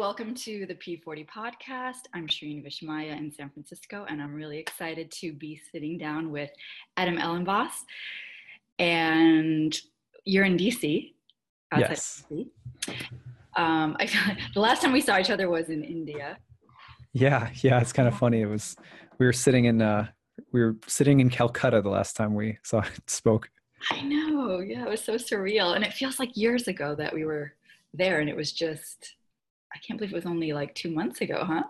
welcome to the P40 podcast. I'm Shireen Vishmaya in San Francisco, and I'm really excited to be sitting down with Adam Elenbaas. And you're in DC. Yes. DC. Um, I, the last time we saw each other was in India. Yeah, yeah, it's kind of funny. It was we were sitting in uh, we were sitting in Calcutta the last time we saw spoke. I know. Yeah, it was so surreal, and it feels like years ago that we were there, and it was just I can't believe it was only like two months ago, huh?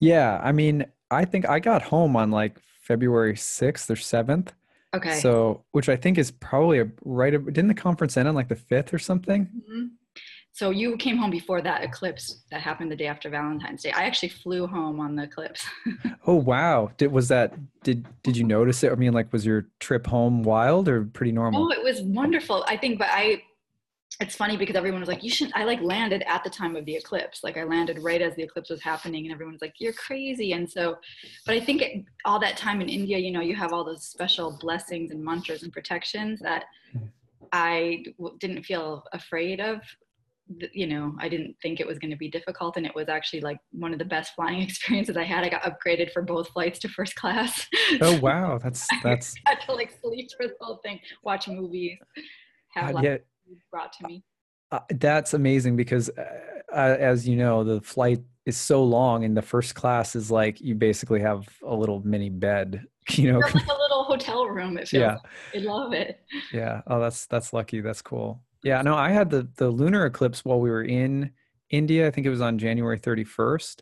Yeah, I mean, I think I got home on like February sixth or seventh. Okay. So, which I think is probably a right. Didn't the conference end on like the fifth or something? Mm-hmm. So you came home before that eclipse that happened the day after Valentine's Day. I actually flew home on the eclipse. oh wow! Did was that? Did did you notice it? I mean, like, was your trip home wild or pretty normal? Oh, it was wonderful. I think, but I. It's funny because everyone was like, "You should." I like landed at the time of the eclipse. Like I landed right as the eclipse was happening, and everyone was like, "You're crazy." And so, but I think it, all that time in India, you know, you have all those special blessings and mantras and protections that. I didn't feel afraid of you know i didn't think it was going to be difficult and it was actually like one of the best flying experiences i had i got upgraded for both flights to first class oh wow that's that's I had to like sleep for the whole thing watch movies have uh, yeah. Brought to me uh, that's amazing because uh, as you know the flight is so long and the first class is like you basically have a little mini bed you know like a little hotel room it feels yeah like. i love it yeah oh that's that's lucky that's cool yeah, no, I had the the lunar eclipse while we were in India. I think it was on January 31st.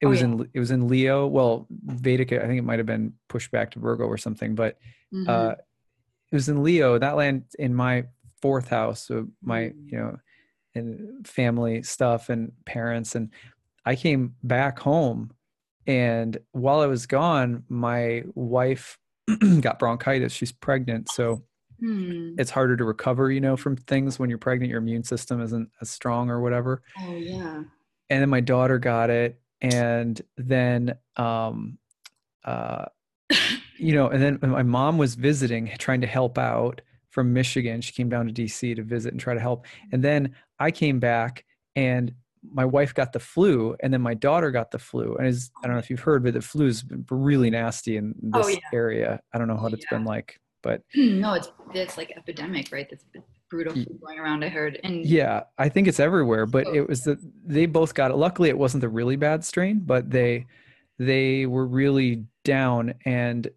It oh, was yeah. in it was in Leo. Well, Vedic, I think it might have been pushed back to Virgo or something, but mm-hmm. uh, it was in Leo. That land in my fourth house, so my mm-hmm. you know, and family stuff and parents, and I came back home, and while I was gone, my wife got bronchitis. She's pregnant, so Hmm. It's harder to recover, you know, from things when you're pregnant. Your immune system isn't as strong or whatever. Oh yeah. And then my daughter got it, and then um, uh, you know, and then my mom was visiting, trying to help out from Michigan. She came down to DC to visit and try to help. And then I came back and my wife got the flu and then my daughter got the flu and is i don't know if you've heard but the flu has been really nasty in oh, this oh, yeah. area i don't know what it's been like but no, it's it's like epidemic, right? that's brutal going around. I heard, and yeah, I think it's everywhere. But oh. it was that they both got it. Luckily, it wasn't the really bad strain, but they they were really down, and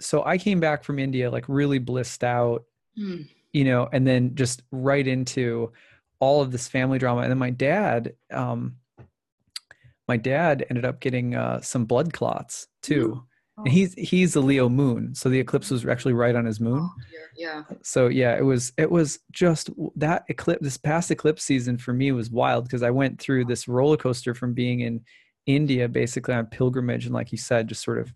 so I came back from India like really blissed out, mm. you know, and then just right into all of this family drama, and then my dad. um my dad ended up getting uh, some blood clots too. And oh. he's he's a Leo moon, so the eclipse was actually right on his moon. Oh, yeah. So yeah, it was it was just that eclipse. This past eclipse season for me was wild because I went through this roller coaster from being in India, basically on pilgrimage, and like you said, just sort of,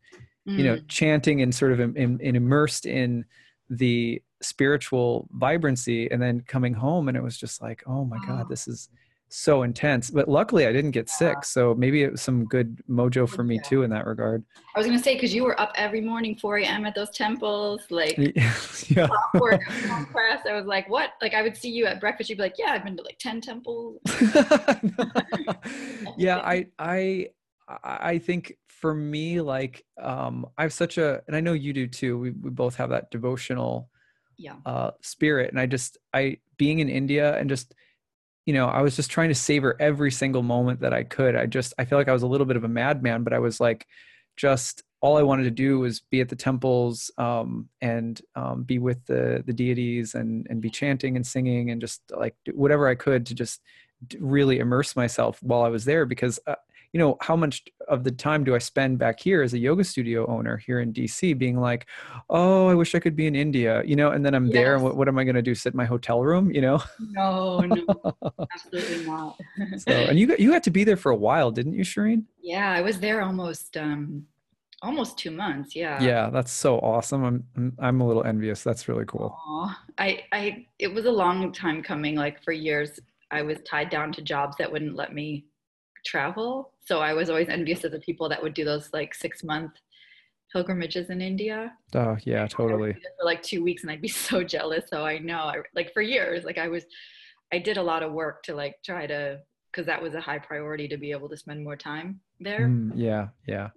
mm. you know, mm. chanting and sort of in, in, in immersed in the spiritual vibrancy, and then coming home, and it was just like, oh my god, this is so intense. But luckily, I didn't get yeah. sick, so maybe it was some good mojo for me too in that regard. I was gonna say because you were up every morning 4 a.m. at those temples, like yeah. I was like, what? Like I would see you at breakfast. You'd be like, yeah, I've been to like 10 temples. yeah, I I I think for me, like um, I have such a, and I know you do too. We we both have that devotional yeah uh, spirit, and I just I being in India and just you know, I was just trying to savor every single moment that I could. I just, I feel like I was a little bit of a madman, but I was like, just all I wanted to do was be at the temples um, and um, be with the the deities and and be chanting and singing and just like whatever I could to just really immerse myself while I was there because uh, you know how much of the time do i spend back here as a yoga studio owner here in dc being like oh i wish i could be in india you know and then i'm yes. there and what, what am i going to do sit in my hotel room you know no no absolutely not so and you got you had to be there for a while didn't you shireen yeah i was there almost um almost two months yeah yeah that's so awesome i'm i'm a little envious that's really cool Aww. i i it was a long time coming like for years i was tied down to jobs that wouldn't let me travel. So I was always envious of the people that would do those like six month pilgrimages in India. Oh yeah, totally. For like two weeks, and I'd be so jealous. So I know, I, like for years, like I was, I did a lot of work to like try to because that was a high priority to be able to spend more time there. Mm, yeah, yeah,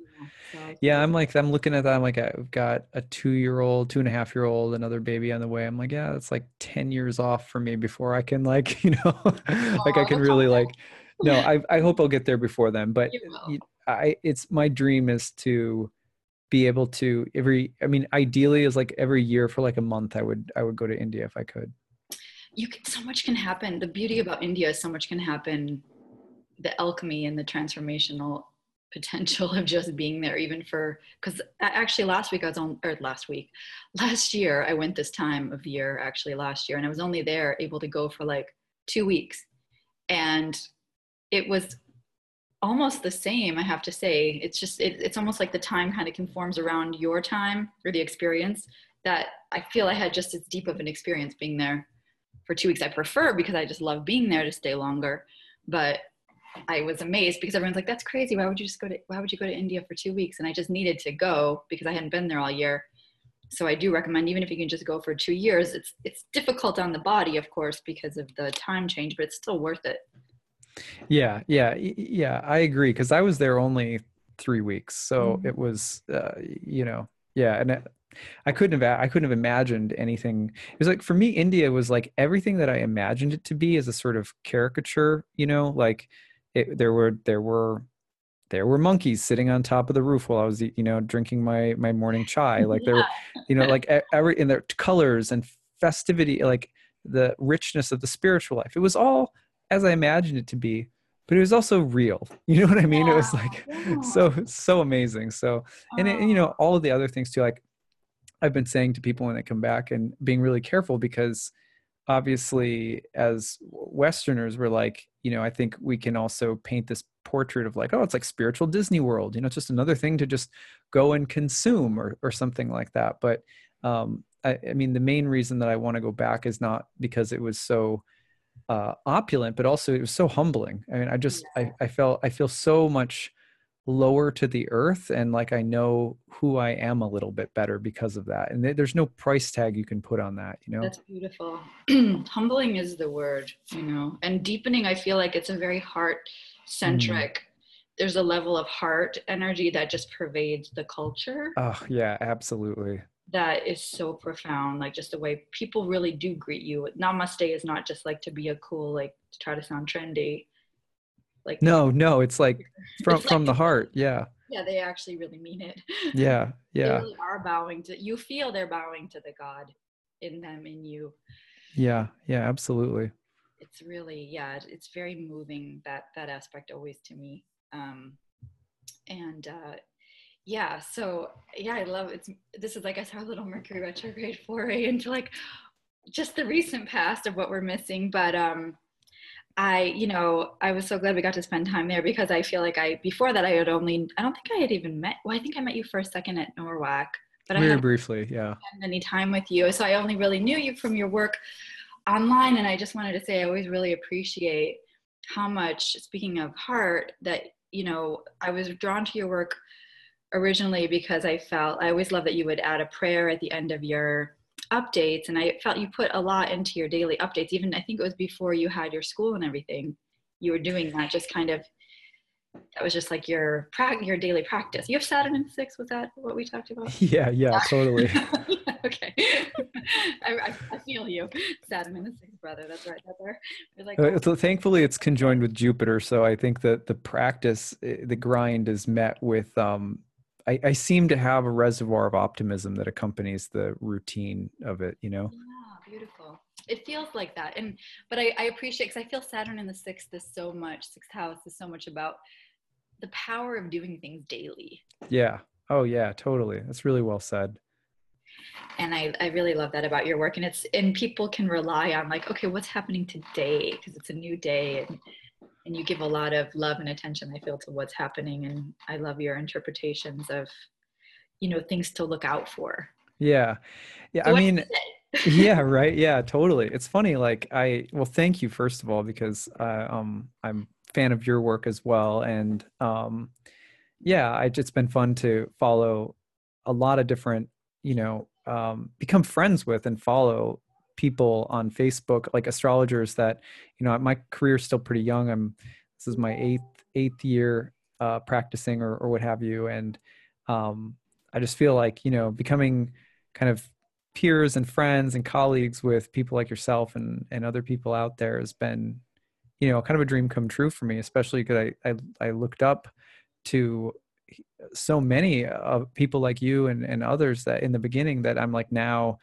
so, yeah. I'm like, I'm looking at that. I'm like, I've got a two-year-old, two and a half-year-old, another baby on the way. I'm like, yeah, it's like ten years off for me before I can, like, you know, like I can really like. No, I I hope I'll get there before then. But I, it's my dream is to be able to every. I mean, ideally, is like every year for like a month. I would I would go to India if I could you can so much can happen the beauty about india is so much can happen the alchemy and the transformational potential of just being there even for because actually last week i was on or last week last year i went this time of year actually last year and i was only there able to go for like two weeks and it was almost the same i have to say it's just it, it's almost like the time kind of conforms around your time or the experience that i feel i had just as deep of an experience being there for two weeks I prefer because I just love being there to stay longer. But I was amazed because everyone's like, that's crazy. Why would you just go to, why would you go to India for two weeks? And I just needed to go because I hadn't been there all year. So I do recommend, even if you can just go for two years, it's, it's difficult on the body, of course, because of the time change, but it's still worth it. Yeah. Yeah. Yeah. I agree. Cause I was there only three weeks. So mm-hmm. it was, uh, you know, yeah. And I couldn't have I couldn't have imagined anything. It was like for me, India was like everything that I imagined it to be as a sort of caricature. You know, like it, there were there were there were monkeys sitting on top of the roof while I was you know drinking my my morning chai. Like there, were, you know, like every in their colors and festivity, like the richness of the spiritual life. It was all as I imagined it to be but it was also real. You know what i mean? Yeah, it was like yeah. so so amazing. So and, it, and you know all of the other things too like I've been saying to people when they come back and being really careful because obviously as westerners we're like you know i think we can also paint this portrait of like oh it's like spiritual disney world you know it's just another thing to just go and consume or, or something like that. But um, I, I, mean the main reason that i want to go back is not because it was so uh, opulent but also it was so humbling i mean i just I, I felt i feel so much lower to the earth and like I know who I am a little bit better because of that. And there's no price tag you can put on that, you know. That's beautiful. Humbling is the word, you know. And deepening I feel like it's a very heart centric. Mm. There's a level of heart energy that just pervades the culture. Oh, yeah, absolutely. That is so profound. Like just the way people really do greet you. Namaste is not just like to be a cool like to try to sound trendy like no, no, it's like from it's from like, the heart. Yeah. Yeah, they actually really mean it. Yeah, yeah. they really are bowing to you. Feel they're bowing to the God in them in you. Yeah, yeah, absolutely. It's really yeah, it's very moving that that aspect always to me. Um, and uh, yeah, so yeah, I love it's. This is like I guess our little Mercury retrograde foray into like just the recent past of what we're missing, but um I, you know, I was so glad we got to spend time there because I feel like I, before that, I had only, I don't think I had even met, well, I think I met you for a second at NORWAC, but Very briefly, yeah. any time with you. So I only really knew you from your work online. And I just wanted to say, I always really appreciate how much, speaking of heart, that, you know, I was drawn to your work originally because I felt, I always love that you would add a prayer at the end of your updates and i felt you put a lot into your daily updates. Even i think it was before you had your school and everything you were doing that just kind of that was just like your your daily practice. You have saturn in six was that what we talked about? Yeah yeah totally. Yeah, okay. I, I, feel you. Saturn in the six brother that's right that's there like uh, so thankfully it's conjoined with jupiter so i think that the practice eh, the grind is met with um I, I seem to have a reservoir of optimism that accompanies the routine of it, you know? Yeah, beautiful. It feels like that. And, but I, I appreciate, cause I feel Saturn in the sixth is so much, sixth house is so much about the power of doing things daily. Yeah. Oh yeah, totally. That's really well said and I, I really love that about your work and it's and people can rely on like okay what's happening today because it's a new day and and you give a lot of love and attention i feel to what's happening and i love your interpretations of you know things to look out for. Yeah. Yeah so i mean yeah right? Yeah totally. It's funny like i well thank you first of all because uh, um i'm fan of your work as well and um yeah I, it's been fun to follow a lot of different you know um, become friends with and follow people on Facebook, like astrologers that, you know, my career is still pretty young. I'm this is my eighth eighth year uh, practicing or, or what have you and um, i just feel like you know becoming kind of peers and friends and colleagues with people like yourself and and other people out there has been you know kind of a dream come true for me especially because I, I i looked up to so many of uh, people like you and, and others that in the beginning that i'm like now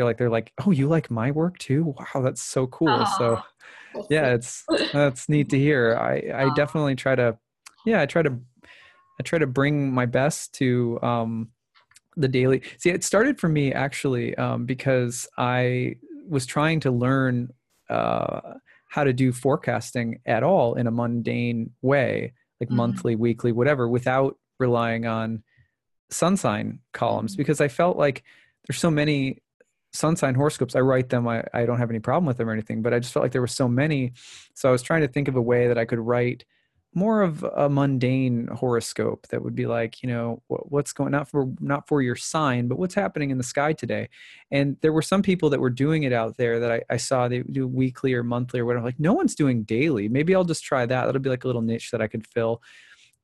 feel like they're like oh you like my work too wow that's so cool Aww. so yeah it's that's neat to hear i i Aww. definitely try to yeah i try to i try to bring my best to um the daily see it started for me actually um because i was trying to learn uh how to do forecasting at all in a mundane way like mm-hmm. monthly weekly whatever without relying on sun sign columns mm-hmm. because i felt like there's so many sun sign horoscopes i write them I, I don't have any problem with them or anything but i just felt like there were so many. So i was trying to think of a way that i could write more of a mundane horoscope that would be like you know what's going not for not for your sign but what's happening in the sky today? And there were some people that were doing it out there that i, I saw they do weekly or monthly or whatever like no one's doing daily. Maybe i'll just try that. That'll be like a little niche that i could fill.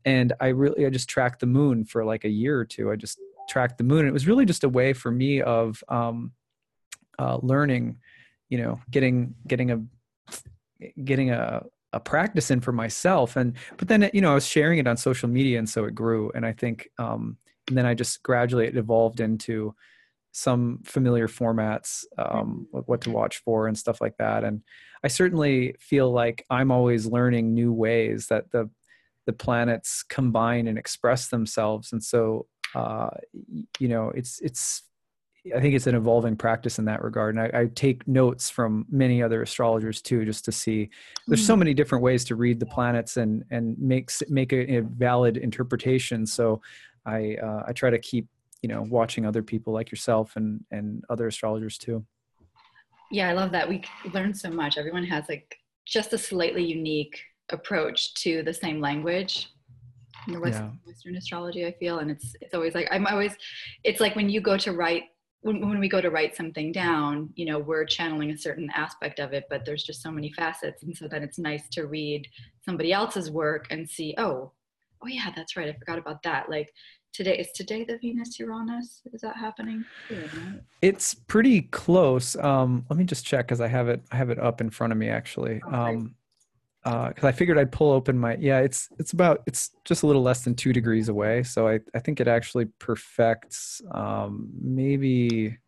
And i really i just tracked the moon for like a year or two. I just tracked the moon. And it was really just a way for me of um, uh, learning, you know, getting getting a getting a a practice in for myself. And but then you know i was sharing it on social media and so it grew. And i think um and then i just gradually it evolved into some familiar formats um what to watch for and stuff like that. And i certainly feel like i'm always learning new ways that the the planets combine and express themselves. And so uh you know it's it's I think it's an evolving practice in that regard. And I, I, take notes from many other astrologers too, just to see there's so hmm. many different ways to read the planets and, and makes make a, a valid interpretation. So I, uh, I try to keep, you know, watching other people like yourself and, and other astrologers too. Yeah. I love that. We learn so much. Everyone has like just a slightly unique approach to the same language in the Western, yeah. Western astrology, I feel. And it's, it's always like, I'm always, it's like when you go to write when, when we go to write something down, you know, we're channeling a certain aspect of it, but there's just so many facets. And so then it's nice to read somebody else's work and see, oh, oh yeah, that's right. I forgot about that. Like today, is today the Venus Uranus? Is that happening? Yeah, It's pretty close. Um, let me just check because I have it, I have it up in front of me actually. Oh, um, because uh, I figured I'd pull open my yeah it's it's about it's just a little less than two degrees away. So I I think it actually perfects um, maybe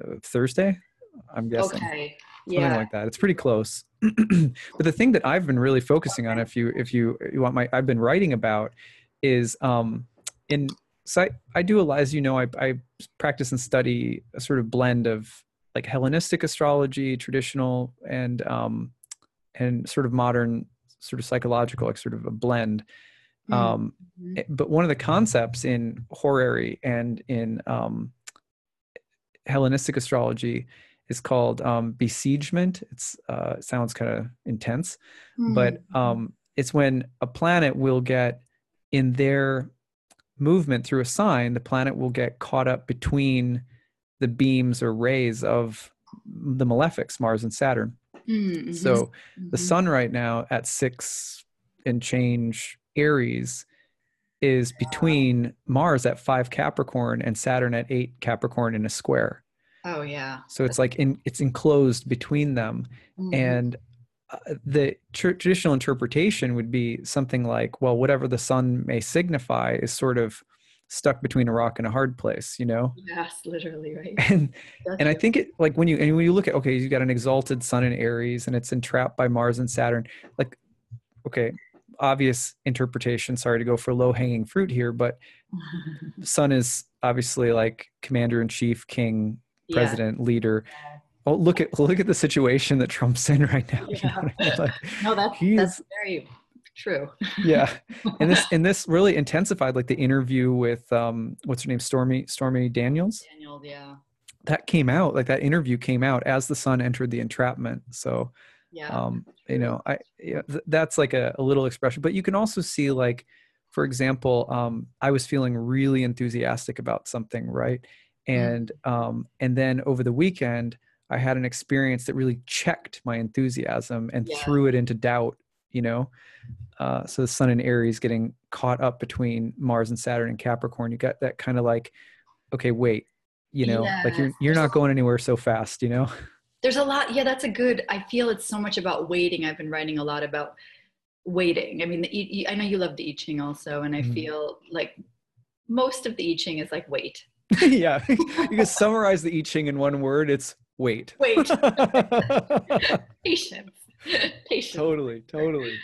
uh, Thursday I'm guessing. Okay. Yeah. something like that. It's pretty close. But the thing that I've been really focusing on if you if you you want my I've been writing about is um in so I, I do a lot as you know I, I practice and study a sort of blend of like Hellenistic astrology traditional and um and sort of modern sort of psychological like sort of a blend mm-hmm. um, eh, but one of the concepts in horary and in um, hellenistic astrology is called um, besiegement it's uh, it sounds kind of intense mm-hmm. but um, it's when a planet will get in their movement through a sign the planet will get caught up between the beams or rays of the malefics mars and saturn Mm-hmm. So mm-hmm. the sun right now at six and change Aries is between Mars at five Capricorn and Saturn at eight Capricorn in a square. Oh yeah. So it's like in it's enclosed between them, mm-hmm. and uh, the tr- traditional interpretation would be something like, well, whatever the sun may signify is sort of stuck between a rock and a hard place you know yes literally right and That's and i think it like when you and when you look at okay you've got an exalted sun in aries and it's entrapped by mars and saturn like okay obvious interpretation sorry to go for low hanging fruit here but sun is obviously like commander in chief king president yeah. leader oh look at look at the situation that trump's in right now yeah. you know I mean? like, no that's that's very true. Yeah. And this and this really intensified like the interview with um what's her name stormy stormy daniels? Daniels yeah. That came out like that interview came out as the sun entered the entrapment. So yeah um you know i yeah, th- that's like a, a little expression. But you can also see like for example um i was feeling really enthusiastic about something right? Mm-hmm. and um and then over the weekend i had an experience that really checked my enthusiasm and yeah. threw it into doubt you know? Uh, so the sun in aries getting caught up between mars and saturn and capricorn you got that kind of like okay wait you know yes. like you're you're not going anywhere so fast you know? There's a lot yeah that's a good i feel it's so much about waiting. I've been writing a lot about waiting. I mean the, i know you love the i ching also and i mm. feel like most of the i ching is like wait. Yeah you can summarize the i ching in one word it's wait. Wait. Patience patience totally totally.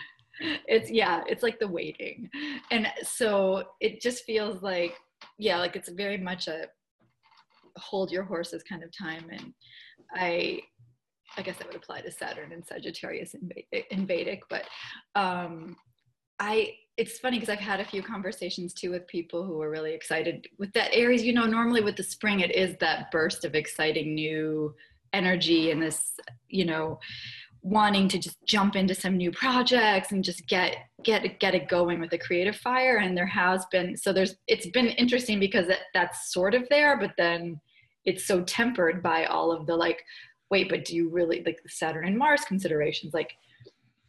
It's yeah it's like the waiting. And so it just feels like yeah like it's very much a hold your horses kind of time. And i i guess that would apply to saturn and sagittarius in, in vedic but um i it's funny because i've had a few conversations too with people who are really excited with that aries you know normally with the spring it is that burst of exciting new energy and this you know wanting to just jump into some new projects and just get get get it going with the creative fire and there has been so there's it's been interesting because it, that's sort of there but then it's so tempered by all of the like wait but do you really like the saturn and mars considerations like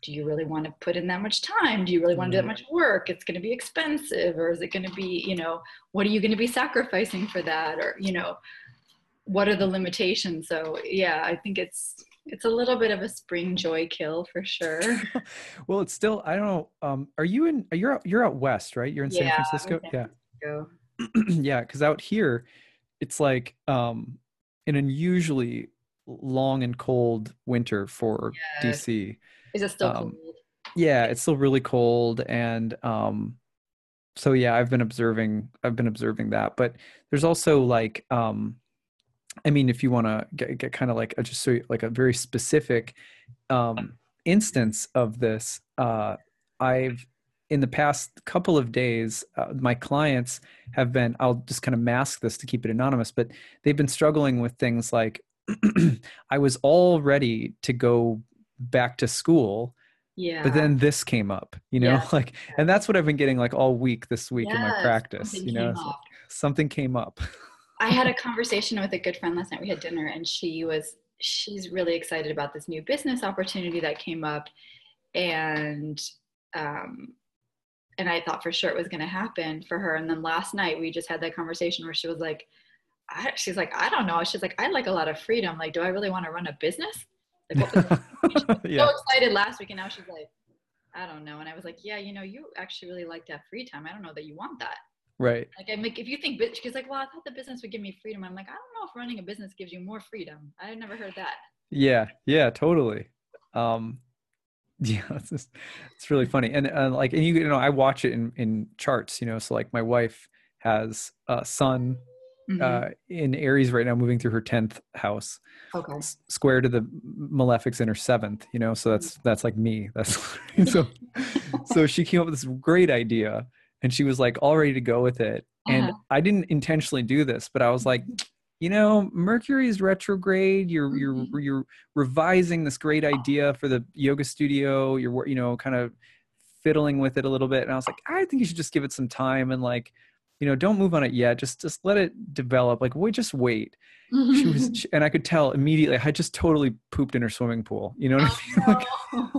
do you really want to put in that much time? Do you really want to do that mm. much work? It's going to be expensive or is it going to be you know what are you going to be sacrificing for that? Or you know what are the limitations? So yeah i think it's it's a little bit of a spring joy kill for sure. well, it's still I don't know. Um, are you in? You're out, you're out west, right? You're in San yeah, Francisco. San Francisco. Yeah. yeah, because out here, it's like um, an unusually long and cold winter for yes. DC. Is it still um, cold? Yeah, it's still really cold, and um, so yeah, I've been observing. I've been observing that, but there's also like um, I mean, if you want to get, get kind of like a, just so like a very specific um, instance of this, uh, I've in the past couple of days, uh, my clients have been. I'll just kind of mask this to keep it anonymous, but they've been struggling with things like I was all ready to go back to school. Yeah. But then this came up, you know, yeah. like, and that's what I've been getting like all week this week yes, in my practice, you know, something came up. I had a conversation with a good friend last night. We had dinner, and she was she's really excited about this new business opportunity that came up, and um, and I thought for sure it was going to happen for her. And then last night we just had that conversation where she was like, I, she's like, I don't know. She's like, I like a lot of freedom. Like, do I really want to run a business? Like, yeah. so excited last week, and now she's like, I don't know. And I was like, yeah, you know, you actually really like that free time. I don't know that you want that. Right. Like I'm like, if you think she's like, well, I thought the business would give me freedom. I'm like, I don't know if running a business gives you more freedom. I never heard that. Yeah. Yeah. Totally. Um, yeah, it's just, it's really funny. And uh, like, and you, you know, I watch it in in charts. You know, so like my wife has a son mm-hmm. uh, in Aries right now, moving through her tenth house. Okay. S- square to the malefics in her seventh. You know, so that's that's like me. That's so. so she came up with this great idea and she was like all ready to go with it and uh-huh. i didn't intentionally do this but i was like you know mercury's retrograde you're you're mm-hmm. you're revising this great idea for the yoga studio you're you know kind of fiddling with it a little bit and i was like i think you should just give it some time and like you know don't move on it yet just just let it develop like wait just wait. She was she, and i could tell immediately i just totally pooped in her swimming pool you know what oh, i mean?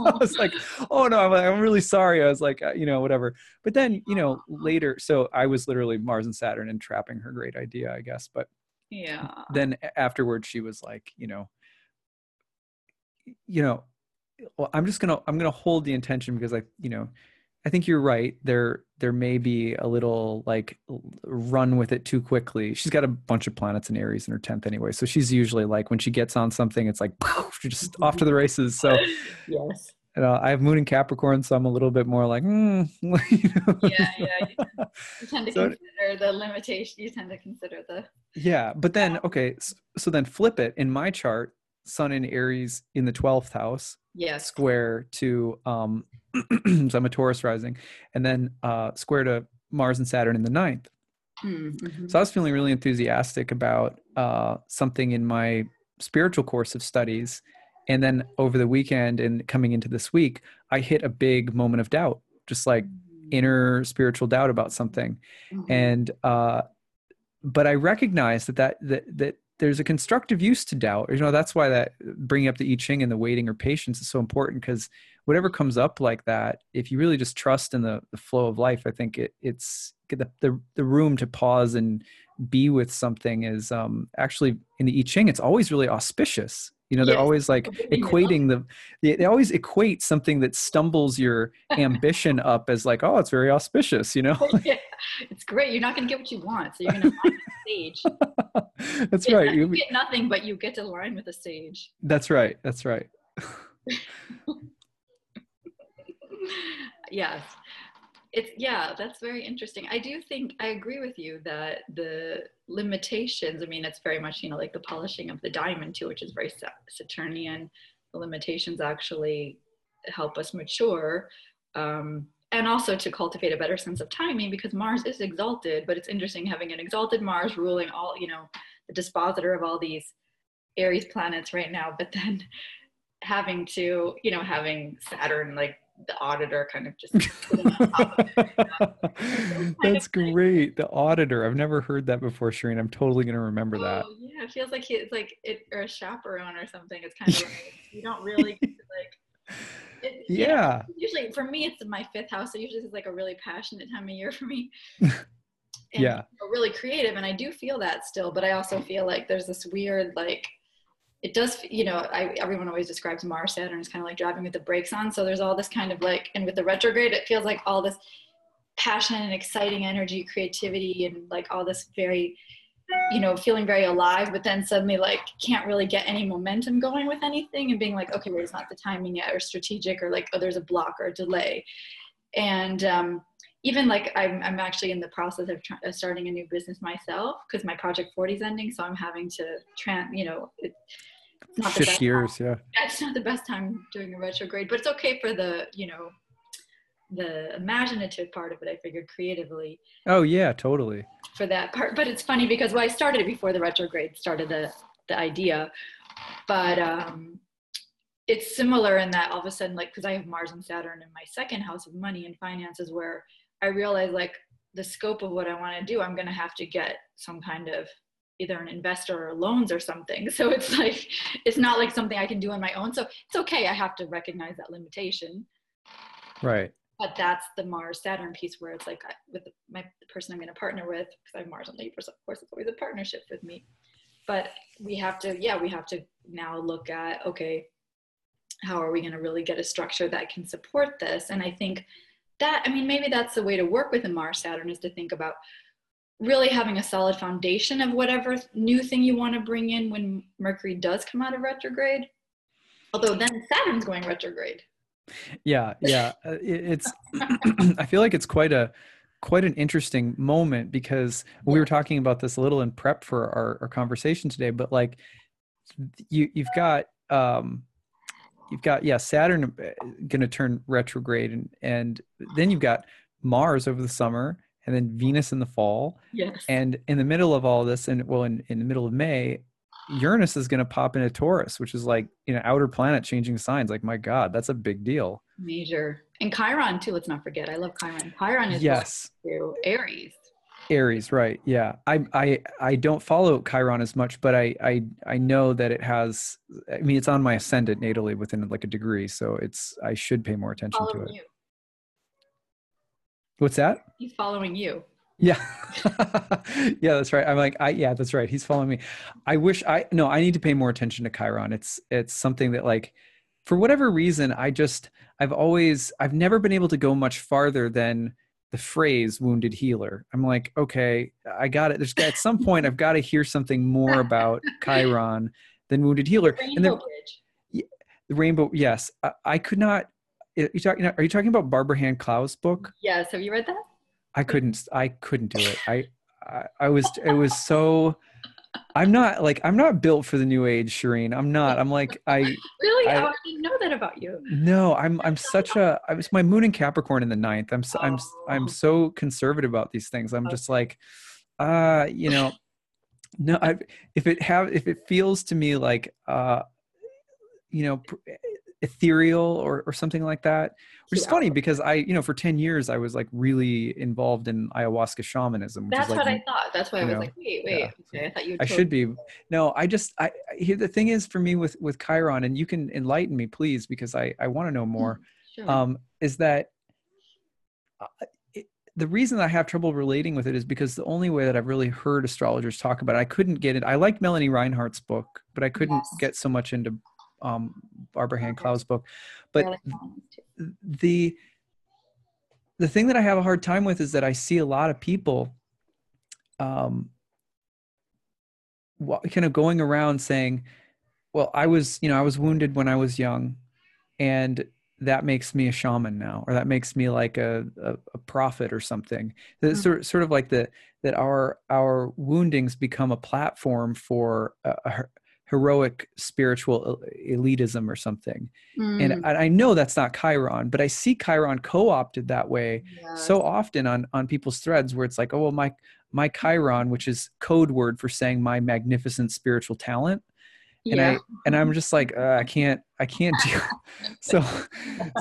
Like, i was like oh. No I'm, like, I'm really sorry. I was like uh, you know whatever. But then you know later so i was literally mars and saturn and trapping her great idea i guess but yeah. then afterwards she was like you know you know well, i'm just gonna i'm gonna hold the intention because i you know I think you're right. There there may be a little like run with it too quickly. She's got a bunch of planets in Aries in her 10th anyway. So she's usually like when she gets on something it's like poof, just off to the races. So Yes. You know, I have moon in Capricorn, so I'm a little bit more like, mm, you know? yeah, yeah. You tend, you tend to so, consider the limitation. You tend to consider the. Yeah, but then okay, so, so then flip it in my chart. Sun in Aries in the 12th house. Yes. Square to um so I'm a Taurus rising, and then uh, square to Mars and Saturn in the ninth. Mm-hmm. So I was feeling really enthusiastic about uh, something in my spiritual course of studies. And then over the weekend and coming into this week, I hit a big moment of doubt, just like mm-hmm. inner spiritual doubt about something. Mm-hmm. And, uh, but I recognize that, that, that, that there's a constructive use to doubt. You know, that's why that bringing up the I Ching and the waiting or patience is so important because whatever comes up like that if you really just trust in the, the flow of life i think it, it's the, the, the room to pause and be with something is um, actually in the i ching it's always really auspicious you know they're yes. always like equating the they, they always equate something that stumbles your ambition up as like oh it's very auspicious you know yeah, it's great you're not going to get what you want so you're going to find the sage that's right. you get nothing but you get to line with a sage that's right. That's right. Yes. It's yeah that's very interesting. I do think i agree with you that the limitations i mean it's very much you know like the polishing of the diamond too which is very saturnian. The limitations actually help us mature um, and also to cultivate a better sense of timing because mars is exalted but it's interesting having an exalted mars ruling all you know the dispositor of all these aries planets right now but then having to you know having saturn like the auditor kind of just that's great. The auditor. I've never heard that before shireen i'm totally going to remember oh, that. yeah. It feels like it's like it or a chaperone or something. It's kind of like you don't really like it, yeah. yeah. usually for me it's my fifth house so usually it's like a really passionate time of year for me yeah really creative and i do feel that still but i also feel like there's this weird like it does you know I, everyone always describes mars saturn as kind of like driving with the brakes on so there's all this kind of like and with the retrograde it feels like all this passion and exciting energy creativity and like all this very you know feeling very alive but then suddenly like can't really get any momentum going with anything and being like okay it's not the timing yet or strategic or like oh there's a block or a delay and um, even like I'm, I'm actually in the process of try, starting a new business myself because my project 40 is ending so i'm having to tran you know it, it's not the best years time. yeah it's not the best time doing a retrograde but it's okay for the you know the imaginative part of it i figured creatively oh yeah totally for that part but it's funny because well i started it before the retrograde started the the idea but um it's similar in that all of a sudden like because i have mars and saturn in my second house of money and finances where I realized like the scope of what I want to do, I'm going to have to get some kind of either an investor or loans or something. So it's like, it's not like something I can do on my own. So it's okay. I have to recognize that limitation. Right. But that's the Mars Saturn piece where it's like with the, my the person I'm going to partner with, because I have Mars and Libra, so of course it's always a partnership with me. But we have to, yeah, we have to now look at, okay, how are we going to really get a structure that can support this? And I think that i mean maybe that's the way to work with a mars saturn is to think about really having a solid foundation of whatever new thing you want to bring in when mercury does come out of retrograde although then saturn's going retrograde yeah yeah uh, it's i feel like it's quite a quite an interesting moment because we were talking about this a little in prep for our, our conversation today but like you you've got um you've got yeah Saturn uh, going to turn retrograde, and and then you've got Mars over the summer, and then Venus in the fall. Yes. And in the middle of all this, and well, in, in the middle of May, Uranus is going to pop into Taurus, which is like you know outer planet changing signs. Like my God, that's a big deal. Major and Chiron too. Let's not forget. I love Chiron. Chiron is yes to Aries. Aries, right? Yeah, I I I don't follow Chiron as much, but I I I know that it has. I mean, it's on my ascendant natally within like a degree, so it's I should pay more attention to it. You. What's that? He's following you. Yeah, yeah, that's right. I'm like, I yeah, that's right. He's following me. I wish I no, I need to pay more attention to Chiron. It's it's something that like, for whatever reason, I just I've always I've never been able to go much farther than the phrase wounded healer. I'm like, okay, I got it. There's at some point I've got to hear something more about Chiron than wounded healer. Rainbow and Bridge. the rainbow, yes. I, I could not. Are you talking? Are you talking about Barbara Hand Clow's book? Yes. Have you read that? I couldn't. I couldn't do it. I, I, I was. It was so. I'm not like I'm not built for the new age, Shireen. I'm not. I'm like I really. I, I didn't know that about you. No, I'm. I'm such a. I was my moon in Capricorn in the ninth. I'm. So, oh. I'm. I'm so conservative about these things. I'm okay. just like, uh, you know, no. I if it have if it feels to me like uh, you know, ethereal or, or something like that which is funny because i you know for 10 years i was like really involved in ayahuasca shamanism that's like, what i thought that's why i was know, like wait wait yeah. okay i thought you i should be no i just i here the thing is for me with with chiron and you can enlighten me please because i i want to know more sure. um is that uh, the reason I have trouble relating with it is because the only way that I've really heard astrologers talk about it, I couldn't get it. I like Melanie Reinhart's book, but I couldn't yes. get so much into um, Barbara Clow's book. But the the thing that I have a hard time with is that I see a lot of people um, kind of going around saying, well, I was, you know, I was wounded when I was young and that makes me a shaman now, or that makes me like a, a, a prophet or something. Mm-hmm. Sort, sort of like the, that our, our woundings become a platform for a heroic spiritual elitism or something. Mm. And I know that's not Chiron, but I see Chiron co-opted that way yes. so often on on people's threads where it's like, oh well, my my Chiron, which is code word for saying my magnificent spiritual talent. And yeah. I and I'm just like uh, I can't I can't do so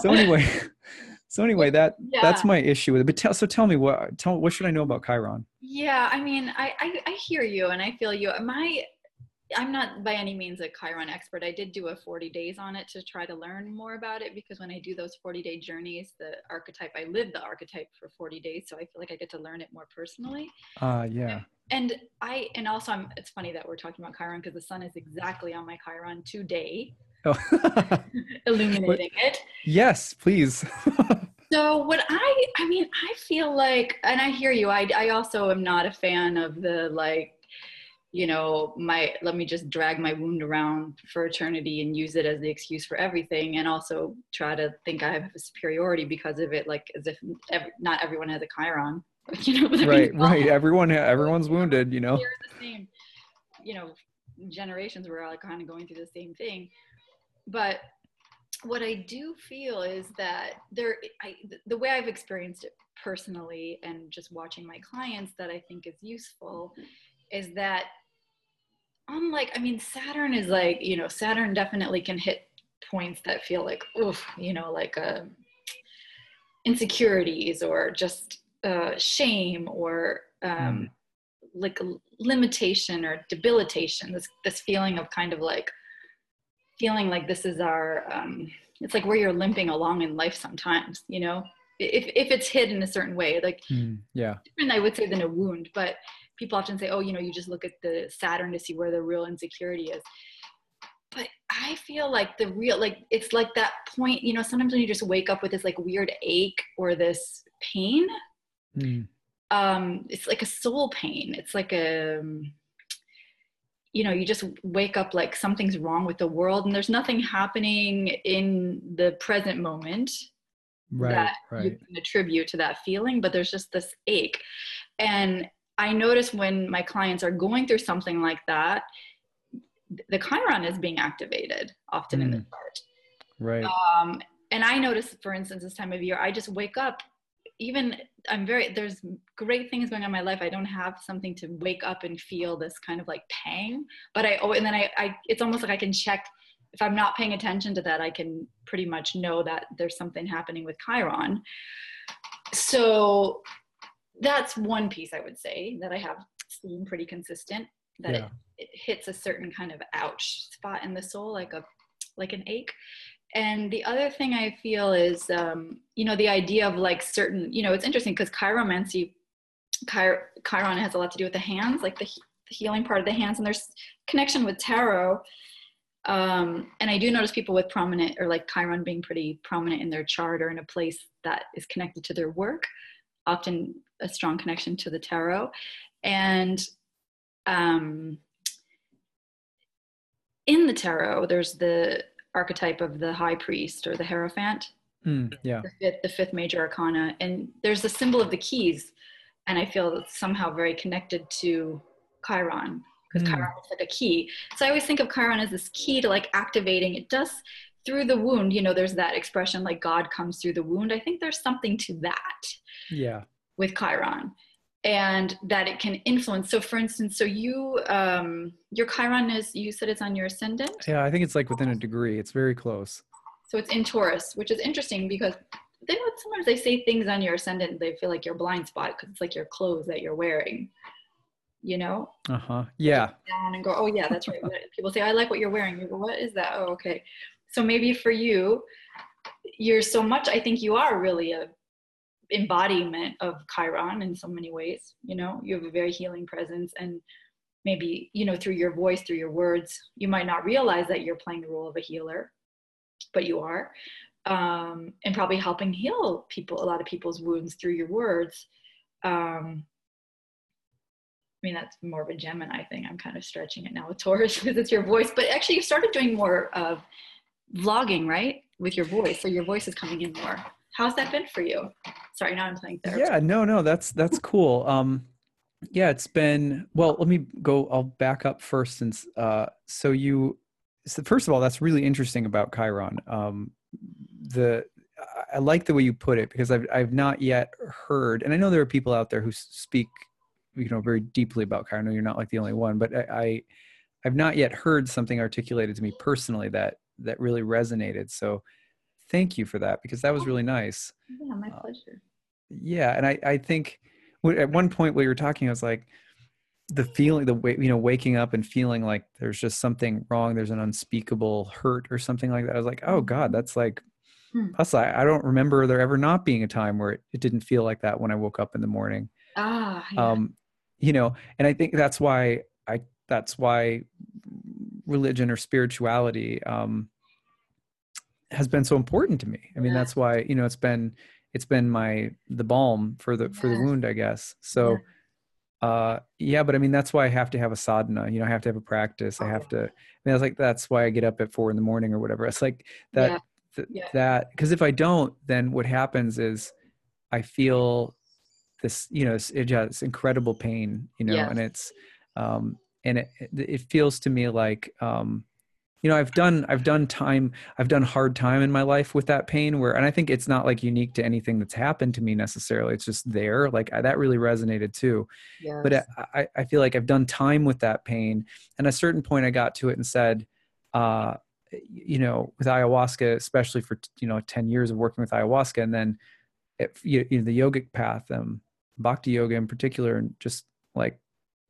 so anyway so anyway that yeah. that's my issue with it. But tell so tell me what tell what should I know about Chiron? Yeah, I mean I I, I hear you and I feel you. My I'm not by any means a Chiron expert. I did do a 40 days on it to try to learn more about it because when I do those 40 day journeys, the archetype, I live the archetype for 40 days. So I feel like I get to learn it more personally. Uh, yeah. And, and I, and also I'm, it's funny that we're talking about Chiron because the sun is exactly on my Chiron today. Oh. illuminating it. Yes, please. so what I, I mean, I feel like, and I hear you, I, I also am not a fan of the like, you know my let me just drag my wound around for eternity and use it as the excuse for everything and also try to think i have a superiority because of it like as if every, not everyone has a chiron you know right right. Everyone everyone's wounded you know? The same you know generations we're all kind of going through the same thing. But what i do feel is that there I, the way i've experienced it personally and just watching my clients that i think is useful is that unlike i mean saturn is like you know saturn definitely can hit points that feel like oof you know like uh, insecurities or just uh, shame or um, mm. like limitation or debilitation. This this feeling of kind of like feeling like this is our um, it's like where you're limping along in life sometimes you know? If if it's hid in a certain way like mm, yeah. different i would say than a wound but people often say, oh, you know, you just look at the Saturn to see where the real insecurity is. But I feel like the real, like, it's like that point, you know, sometimes when you just wake up with this like weird ache or this pain, mm. um, it's like a soul pain. It's like a, you know, you just wake up like something's wrong with the world and there's nothing happening in the present moment right, that right. you can attribute to that feeling, but there's just this ache. And I notice when my clients are going through something like that, the Chiron is being activated often mm. in the mm. chart. Right. Um, and I notice, for instance, this time of year, I just wake up. Even I'm very there's great things going on in my life. I don't have something to wake up and feel this kind of like pang. But I oh, and then I, I it's almost like I can check if I'm not paying attention to that. I can pretty much know that there's something happening with Chiron. So that's one piece I would say that I have seen pretty consistent that yeah. it, it hits a certain kind of ouch spot in the soul, like a like an ache. And the other thing I feel is, um, you know, the idea of like certain, you know, it's interesting because chiromancy, chir- chiron has a lot to do with the hands, like the, the healing part of the hands, and there's connection with tarot. Um, and I do notice people with prominent or like chiron being pretty prominent in their chart or in a place that is connected to their work often a strong connection to the tarot. And um, in the tarot, there's the archetype of the high priest or the Hierophant. Mm, yeah. The fifth, the fifth major arcana. And there's the symbol of the keys. And I feel it's somehow very connected to Chiron because mm. Chiron is like a key. So I always think of Chiron as this key to like activating. It does through the wound, you know, there's that expression like God comes through the wound. I think there's something to that. Yeah. With Chiron. And that it can influence. So, for instance, so you, um, your Chiron is, you said it's on your ascendant? Yeah, I think it's like within a degree. It's very close. So it's in Taurus, which is interesting because they would sometimes they say things on your ascendant they feel like your blind spot because it's like your clothes that you're wearing. You know? Uh-huh. Yeah. Down and go, oh yeah, that's right. People say, I like what you're wearing. You go, what is that? Oh, okay. So maybe for you, you're so much, I think you are really a embodiment of Chiron in so many ways. You know, you have a very healing presence and maybe, you know, through your voice, through your words, you might not realize that you're playing the role of a healer, but you are. Um, and probably helping heal people, a lot of people's wounds through your words. Um, I mean, that's more of a Gemini thing. I'm kind of stretching it now with Taurus because it's your voice. But actually, you started doing more of vlogging, right? With your voice. So your voice is coming in more. How's that been for you? Sorry, now I'm playing therapy. Yeah, no, no, that's that's cool. Um, yeah, it's been well. Let me go. I'll back up first, since uh, so you. So first of all, that's really interesting about Chiron. Um, the I like the way you put it because I've I've not yet heard, and I know there are people out there who speak, you know, very deeply about Chiron. I know you're not like the only one, but I, I I've not yet heard something articulated to me personally that that really resonated. So thank you for that because that was really nice. Yeah, my uh, pleasure. Uh, yeah, and I I think at one point while you were talking, I was like, the feeling, the way you know, waking up and feeling like there's just something wrong. There's an unspeakable hurt or something like that. I was like, oh God, mm-hmm. that's like. Hmm. Plus, I, I don't remember there ever not being a time where it, it didn't feel like that when I woke up in the morning. Ah, yeah. um, you know, and I think that's why I that's why religion or spirituality um, has been so important to me. I mean, yeah. that's why you know it's been it's been my the balm for the for the wound, I guess. So. Yeah. Uh, yeah, but I mean that's why I have to have a sadhana. You know, I have to have a practice. I have oh. to. I mean, it's like that's why I get up at four in the morning or whatever. It's like that. Th-. That because if I don't, then what happens is I feel this. You know, it's, it's incredible pain. You know, and it's um, and it it feels to me like um, you know i've done i've done time i've done hard time in my life with that pain where and i think it's not like unique to anything that's happened to me necessarily it's just there like I, that really resonated too yes. but I, I feel like i've done time with that pain and at a certain point i got to it and said uh you know with ayahuasca especially for you know 10 years of working with ayahuasca and then it, you, you know the yogic path um bhakti yoga in particular and just like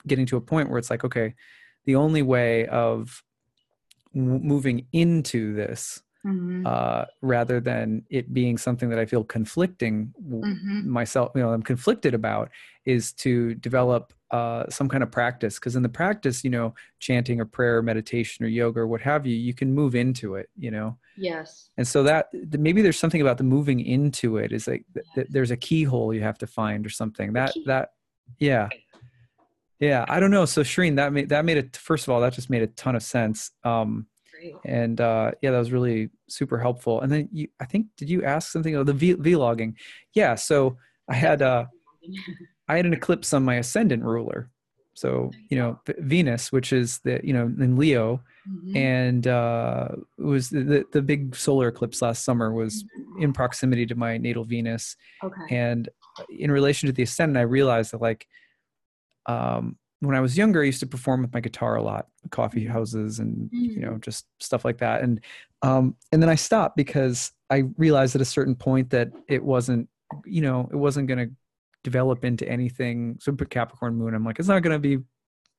getting to a point where it's like okay the only way of moving into this mm-hmm. uh, rather than it being something that I feel conflicting mm-hmm. myself, you know, I'm conflicted about is to develop uh, some kind of practice. Because in the practice, you know, chanting or prayer, or meditation or yoga or what have you, you can move into it, you know. Yes. And so that maybe there's something about the moving into it is like th- there's a keyhole you have to find or something. That that yeah. Yeah, I don't know. So Shereen, that made that made it. First of all, that just made a ton of sense. Um, and uh, yeah, that was really super helpful. And then you, I think, did you ask something? Oh, the v- vlogging. Yeah. So I had uh, I had an eclipse on my ascendant ruler. So you know Venus, which is the you know in Leo, mm-hmm. and uh, it was the the big solar eclipse last summer was in proximity to my natal Venus. Okay. And in relation to the ascendant, I realized that like um, when I was younger, I used to perform with my guitar a lot, coffee mm-hmm. houses and you know mm. just stuff like that. And um, and then I stopped because I realized at a certain point that it wasn't, you know, it wasn't going to develop into anything. So put Capricorn Moon. I'm like, it's not going to be,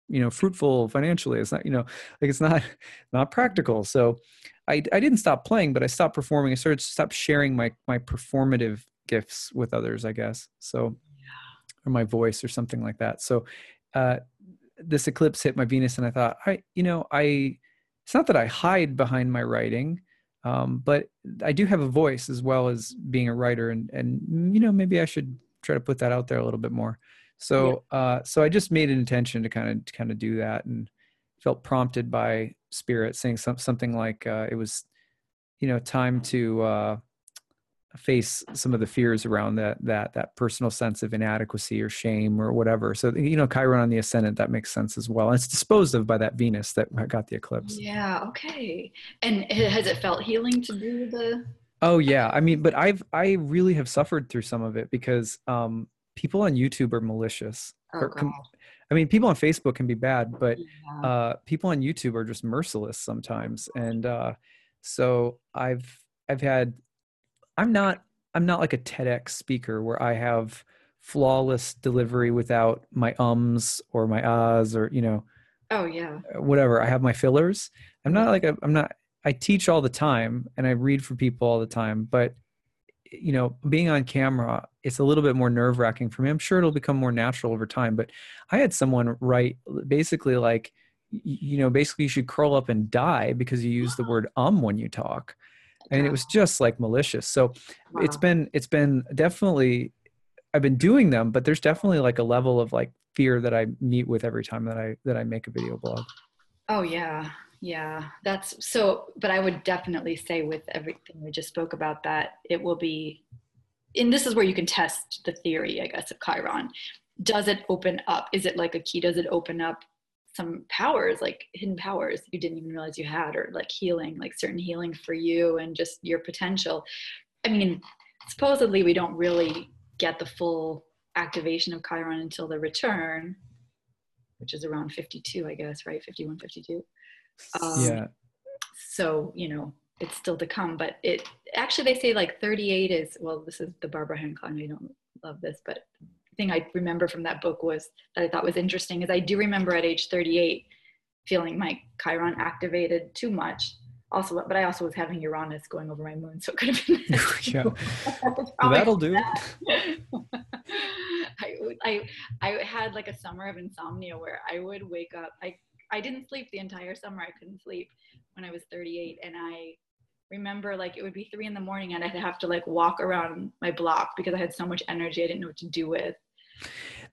you know, fruitful financially. It's not, you know, like it's not not practical. So I I didn't stop playing, but I stopped performing. I started to stop sharing my my performative gifts with others, I guess. So or my voice or something like that. So uh, this eclipse hit my Venus, and I thought, I, you know, I. It's not that I hide behind my writing, um, but I do have a voice as well as being a writer, and and you know, maybe I should try to put that out there a little bit more. So, yeah. uh, so I just made an intention to kind of kind of do that, and felt prompted by spirit saying some, something like uh, it was, you know, time to uh, face some of the fears around that that that personal sense of inadequacy or shame or whatever. So you know, Chiron on the ascendant that makes sense as well. And it's disposed of by that Venus that got the eclipse. Yeah. Okay. And has it felt healing to do the? Oh yeah. I mean, but I've I really have suffered through some of it because um, people on YouTube are malicious. Oh, com- I mean, people on Facebook can be bad, but yeah. uh, people on YouTube are just merciless sometimes. And uh, so I've I've had I'm not I'm not like a TEDx speaker where I have flawless delivery without my ums or my ahs or you know oh yeah. whatever. I have my fillers. I'm not like i am not i teach all the time and i read for people all the time but you know being on camera it's a little bit more nerve wracking for me. I'm sure it'll become more natural over time but i had someone write basically like you know basically you should curl up and die because you use the word um when you talk and it was just like malicious so wow. it's been it's been definitely I've been doing them, but there's definitely like a level of like fear that I meet with every time that I that I make a video blog. Oh yeah. Yeah. That's so but I would definitely say with everything we just spoke about that it will be and this is where you can test the theory, I guess, of Chiron. Does it open up? Is it like a key? Does it open up some powers, like hidden powers you didn't even realize you had, or like healing, like certain healing for you and just your potential? I mean, supposedly we don't really get the full activation of Chiron until the return, which is around 52, I guess, right? 51, 52. Um, yeah. So, you know, it's still to come, but it actually, they say like 38 is, well, this is the Barbara Hand Clow. I don't love this, but thing I remember from that book was that I thought was interesting is I do remember at age 38 feeling my Chiron activated too much. Also but i also was having uranus going over my moon so it could have been yeah. that'll do. I, I i had like a summer of insomnia where i would wake up i i didn't sleep the entire summer i couldn't sleep when i was 38 and i remember like it would be three in the morning and i'd have to like walk around my block because i had so much energy i didn't know what to do with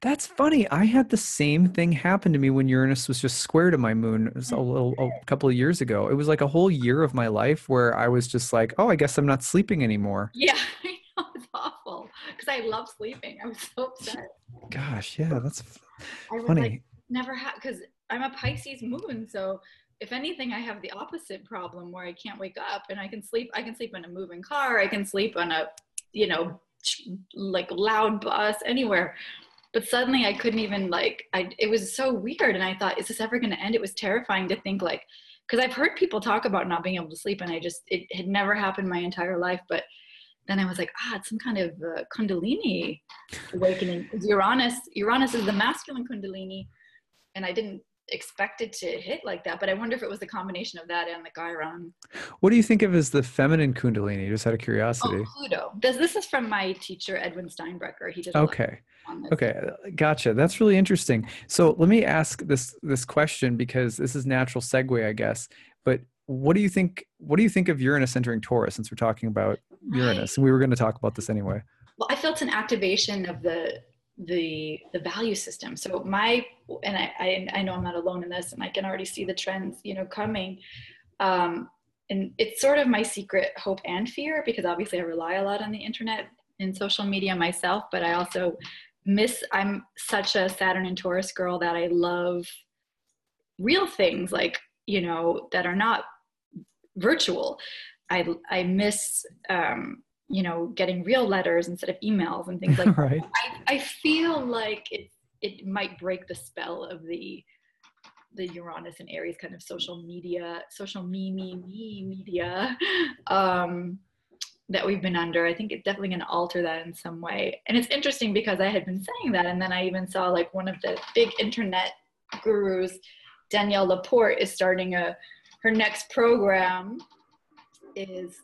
that's funny. I had the same thing happen to me when Uranus was just square to my moon. It was a mm-hmm. little a couple of years ago. It was like a whole year of my life where I was just like, "Oh, I guess I'm not sleeping anymore." Yeah, I know it's awful because I love sleeping. I was so upset. Gosh, yeah, that's I was funny. like never had because I'm a Pisces moon, so if anything, I have the opposite problem where I can't wake up and I can sleep. I can sleep in a moving car. I can sleep on a, you know, like loud bus anywhere but suddenly i couldn't even like i it was so weird and i thought is this ever going to end it was terrifying to think like because i've heard people talk about not being able to sleep and i just it had never happened my entire life but then i was like ah it's some kind of uh, kundalini awakening uranus uranus is the masculine kundalini and i didn't expected to hit like that. But I wonder if it was the combination of that and the Chiron. What do you think of as the feminine Kundalini? Just out of curiosity. Oh, Pluto. This this is from my teacher Edwin Steinbrecher. He did. Okay. Okay, gotcha. That's really interesting. So let me ask this this question because this is natural segue, I guess. But what do you think? What do you think of Uranus entering Taurus? Since we're talking about Uranus, and we were going to talk about this anyway. Well, I felt an activation of the the the value system. So my and I, I, I know i'm not alone in this and i can already see the trends you know coming. Um and it's sort of my secret hope and fear because obviously i rely a lot on the internet and social media myself but i also miss i'm such a saturn and taurus girl that i love real things like you know that are not virtual. I i miss um you know getting real letters instead of emails and things like right. that I, I feel like it it might break the spell of the the uranus and aries kind of social media social me me me media um that we've been under. I think it's definitely going to alter that in some way. And it's interesting because i had been saying that and then i even saw like one of the big internet gurus danielle laporte is starting a her next program is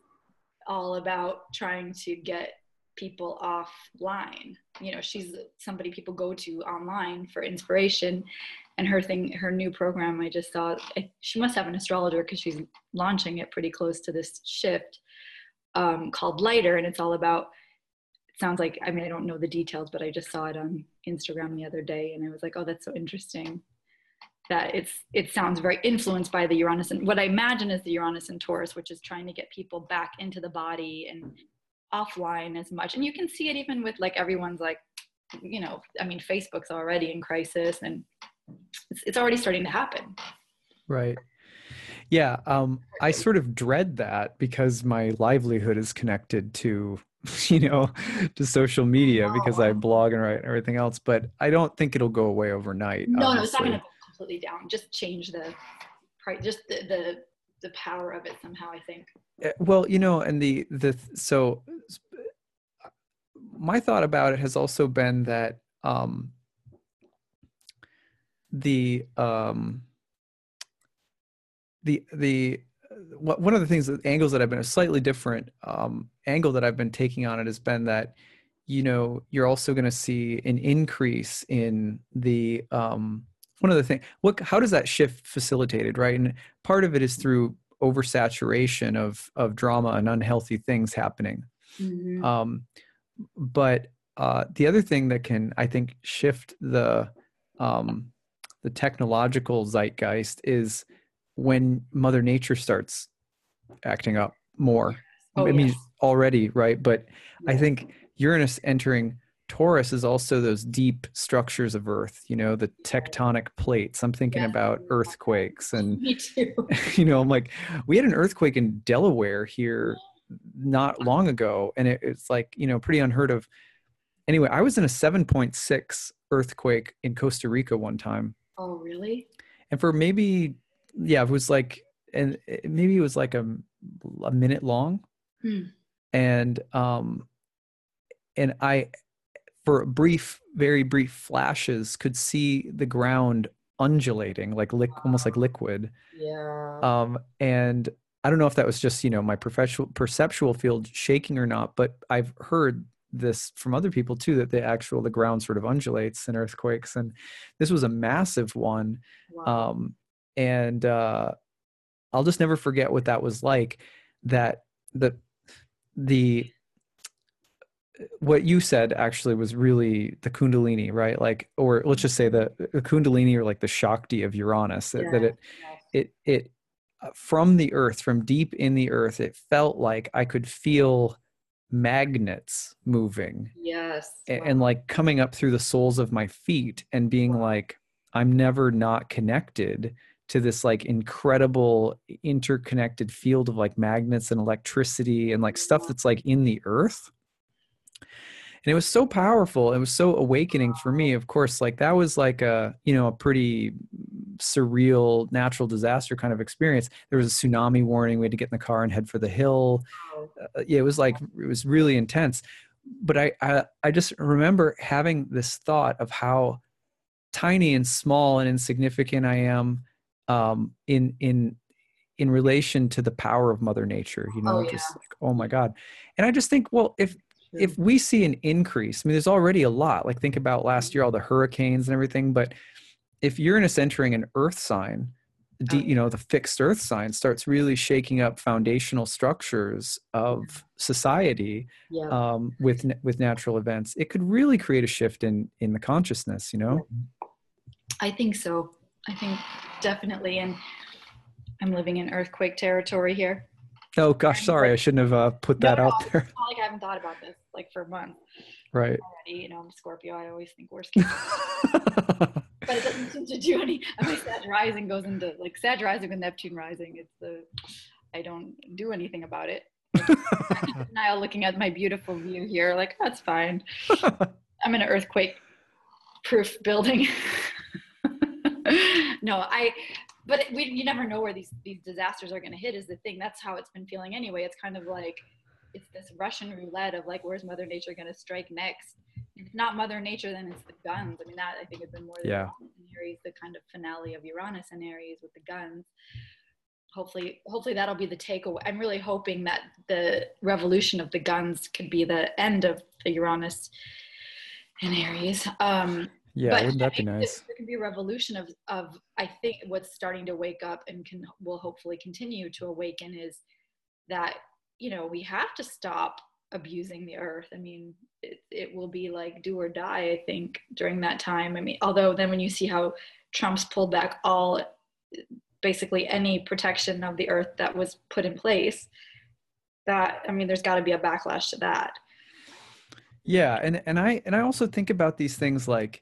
all about trying to get people offline. You know, she's somebody people go to online for inspiration. And her thing, her new program, I just saw, she must have an astrologer because she's launching it pretty close to this shift um, called Lighter. And it's all about, it sounds like, I mean, I don't know the details, but I just saw it on Instagram the other day and I was like, oh, that's so interesting that it's it sounds very influenced by the Uranus and what I imagine is the Uranus and Taurus, which is trying to get people back into the body and offline as much. And you can see it even with like everyone's like, you know, I mean, Facebook's already in crisis and it's, it's already starting to happen. Right. Yeah. Um, I sort of dread that because my livelihood is connected to you know to social media because i blog and write and everything else but i don't think it'll go away overnight no obviously. no it's not going to completely down. Just change the just the, the the power of it somehow i think well you know and the the so my thought about it has also been that um the um the the one of the things that angles that I've been a slightly different um, angle that I've been taking on it has been that you know you're also going to see an increase in the um, one of the things what how does that shift facilitated right and part of it is through oversaturation of of drama and unhealthy things happening mm-hmm. um, but uh, the other thing that can i think shift the um, the technological zeitgeist is when mother nature starts acting up more oh, i mean yes. already right but yes. i think uranus entering Taurus is also those deep structures of Earth, you know, the tectonic plates. I'm thinking yeah. about earthquakes and Me too. you know, I'm like, we had an earthquake in Delaware here not long ago, and it, it's like, you know, pretty unheard of. Anyway, I was in a 7.6 earthquake in Costa Rica one time. Oh, really? And for maybe, yeah, it was like, and maybe it was like a, a minute long. Hmm. And, um, and I for brief, very brief flashes, could see the ground undulating, like li- almost like liquid. Yeah. Um, and I don't know if that was just you know my professional perceptual field shaking or not, but I've heard this from other people too that the actual the ground sort of undulates in earthquakes, and this was a massive one. Wow. Um, and uh, I'll just never forget what that was like. That the the what you said actually was really the kundalini right like or let's just say the, the kundalini or like the shakti of uranus yeah. that it it it uh, from the earth from deep in the earth it felt like i could feel magnets moving yes and, wow. and like coming up through the soles of my feet and being wow. like i'm never not connected to this like incredible interconnected field of like magnets and electricity and like stuff that's like in the earth and it was so powerful it was so awakening for me of course like that was like a you know a pretty surreal natural disaster kind of experience. There was a tsunami warning we had to get in the car and head for the hill. Uh, yeah it was like it was really intense. But I, I i just remember having this thought of how tiny and small and insignificant i am um in in in relation to the power of mother nature you know oh, yeah. just like oh my god. And i just think well if if we see an increase, I mean, there's already a lot. Like think about last year, all the hurricanes and everything. But if Uranus entering an Earth sign, oh. you know, the fixed Earth sign starts really shaking up foundational structures of society yeah. um, with with natural events. It could really create a shift in in the consciousness. You know. I think so. I think definitely, and I'm living in earthquake territory here. Oh gosh, sorry, I shouldn't have uh, put that no, out no, there. It's not like I haven't thought about this like for months. Right. Already, you know, I'm Scorpio. I always think worst case. but it doesn't seem to do any. I mean, Sag rising goes into like Sag rising with Neptune rising. It's the I don't do anything about it. now looking at my beautiful view here, like that's fine. I'm in an earthquake proof building. no, I but it, we, you never know where these these disasters are going to hit is the thing. That's how it's been feeling anyway. It's kind of like it's this russian roulette of like where's mother nature going to strike next? If not mother nature then it's the guns. I mean that i think has been more yeah. in aries the kind of finale of uranus and aries with the guns. Hopefully hopefully that'll be the takeaway. I'm really hoping that the revolution of the guns could be the end of the uranus and aries um yeah, but wouldn't that be nice? There can be a revolution of, of I think what's starting to wake up and can will hopefully continue to awaken is that you know we have to stop abusing the earth. I mean, it, it will be like do or die. I think during that time. I mean, although then when you see how Trump's pulled back all basically any protection of the earth that was put in place, that I mean, there's got to be a backlash to that. Yeah, and and I and I also think about these things like